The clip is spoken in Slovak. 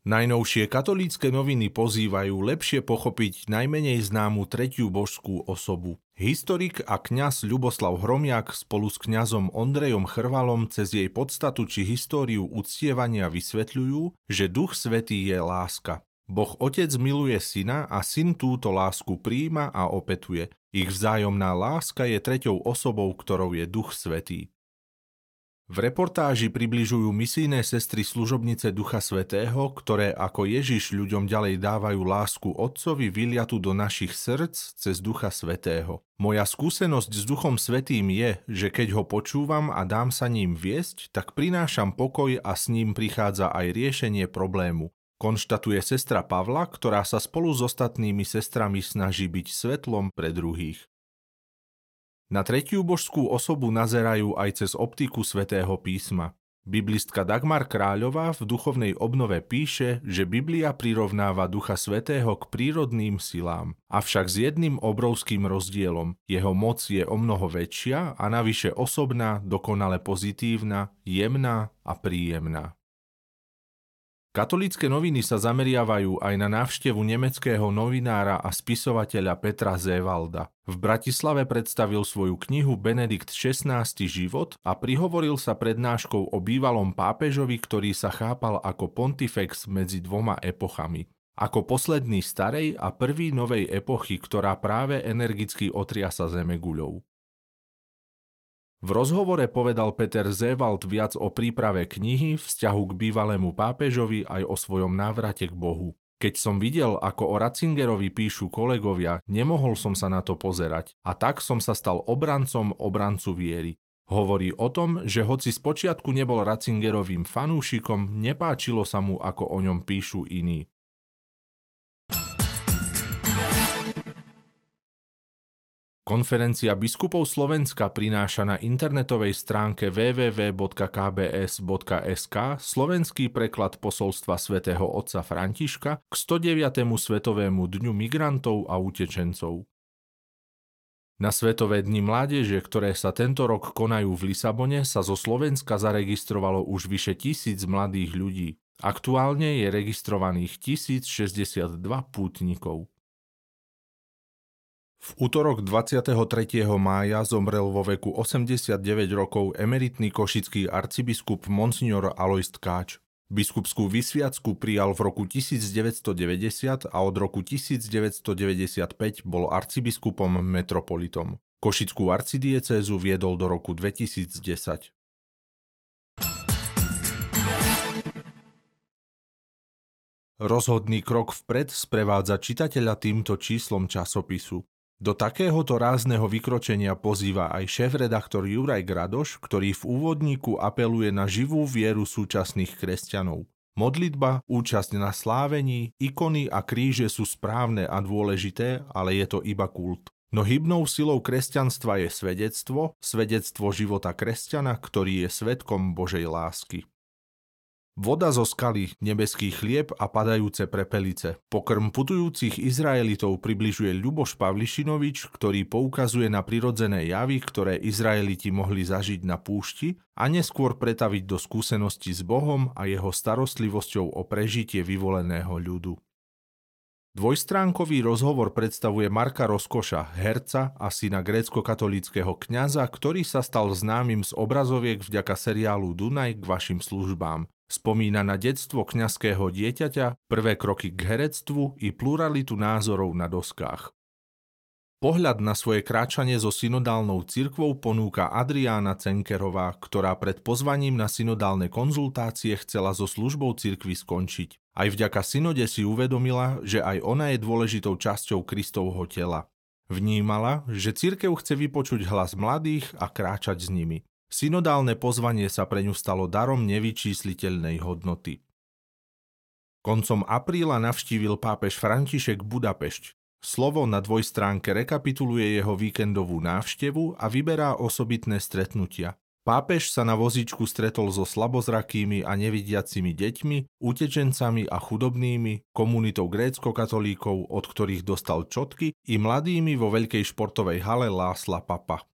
Najnovšie katolícke noviny pozývajú lepšie pochopiť najmenej známu tretiu božskú osobu. Historik a kňaz Ľuboslav Hromiak spolu s kňazom Ondrejom Chrvalom cez jej podstatu či históriu uctievania vysvetľujú, že Duch Svetý je láska. Boh Otec miluje syna a syn túto lásku príjma a opetuje. Ich vzájomná láska je treťou osobou, ktorou je Duch Svetý. V reportáži približujú misijné sestry služobnice Ducha Svetého, ktoré ako Ježiš ľuďom ďalej dávajú lásku Otcovi vyliatu do našich srdc cez Ducha Svetého. Moja skúsenosť s Duchom Svetým je, že keď ho počúvam a dám sa ním viesť, tak prinášam pokoj a s ním prichádza aj riešenie problému. Konštatuje sestra Pavla, ktorá sa spolu s ostatnými sestrami snaží byť svetlom pre druhých. Na tretiu božskú osobu nazerajú aj cez optiku svätého písma. Biblistka Dagmar Kráľová v duchovnej obnove píše, že Biblia prirovnáva Ducha Svetého k prírodným silám, avšak s jedným obrovským rozdielom. Jeho moc je o mnoho väčšia a navyše osobná, dokonale pozitívna, jemná a príjemná. Katolícke noviny sa zameriavajú aj na návštevu nemeckého novinára a spisovateľa Petra Zévalda. V Bratislave predstavil svoju knihu Benedikt XVI. život a prihovoril sa prednáškou o bývalom pápežovi, ktorý sa chápal ako pontifex medzi dvoma epochami. Ako posledný starej a prvý novej epochy, ktorá práve energicky otriasa zemeguľou. V rozhovore povedal Peter Zewald viac o príprave knihy, vzťahu k bývalému pápežovi aj o svojom návrate k Bohu. Keď som videl, ako o Ratzingerovi píšu kolegovia, nemohol som sa na to pozerať a tak som sa stal obrancom obrancu viery. Hovorí o tom, že hoci spočiatku nebol Ratzingerovým fanúšikom, nepáčilo sa mu, ako o ňom píšu iní. Konferencia biskupov Slovenska prináša na internetovej stránke www.kbs.sk slovenský preklad posolstva svätého otca Františka k 109. Svetovému dňu migrantov a utečencov. Na Svetové dni mládeže, ktoré sa tento rok konajú v Lisabone, sa zo Slovenska zaregistrovalo už vyše tisíc mladých ľudí. Aktuálne je registrovaných 1062 pútnikov. V útorok 23. mája zomrel vo veku 89 rokov emeritný košický arcibiskup Monsignor Alois Tkáč. Biskupskú vysviacku prijal v roku 1990 a od roku 1995 bol arcibiskupom metropolitom. Košickú arcidiecézu viedol do roku 2010. Rozhodný krok vpred sprevádza čitateľa týmto číslom časopisu. Do takéhoto rázneho vykročenia pozýva aj šéf-redaktor Juraj Gradoš, ktorý v úvodníku apeluje na živú vieru súčasných kresťanov. Modlitba, účasť na slávení, ikony a kríže sú správne a dôležité, ale je to iba kult. No hybnou silou kresťanstva je svedectvo, svedectvo života kresťana, ktorý je svetkom Božej lásky. Voda zo skaly, nebeský chlieb a padajúce prepelice. Pokrm putujúcich Izraelitov približuje Ľuboš Pavlišinovič, ktorý poukazuje na prirodzené javy, ktoré Izraeliti mohli zažiť na púšti a neskôr pretaviť do skúsenosti s Bohom a jeho starostlivosťou o prežitie vyvoleného ľudu. Dvojstránkový rozhovor predstavuje Marka Rozkoša, herca a syna grécko-katolíckého kňaza, ktorý sa stal známym z obrazoviek vďaka seriálu Dunaj k vašim službám. Spomína na detstvo kňazského dieťaťa, prvé kroky k herectvu i pluralitu názorov na doskách. Pohľad na svoje kráčanie so synodálnou cirkvou ponúka Adriána Cenkerová, ktorá pred pozvaním na synodálne konzultácie chcela so službou cirkvy skončiť. Aj vďaka synode si uvedomila, že aj ona je dôležitou časťou Kristovho tela. Vnímala, že cirkev chce vypočuť hlas mladých a kráčať s nimi. Synodálne pozvanie sa pre ňu stalo darom nevyčísliteľnej hodnoty. Koncom apríla navštívil pápež František Budapešť. Slovo na dvojstránke rekapituluje jeho víkendovú návštevu a vyberá osobitné stretnutia. Pápež sa na vozíčku stretol so slabozrakými a nevidiacimi deťmi, utečencami a chudobnými, komunitou grécko-katolíkov, od ktorých dostal čotky, i mladými vo veľkej športovej hale Lásla Papa.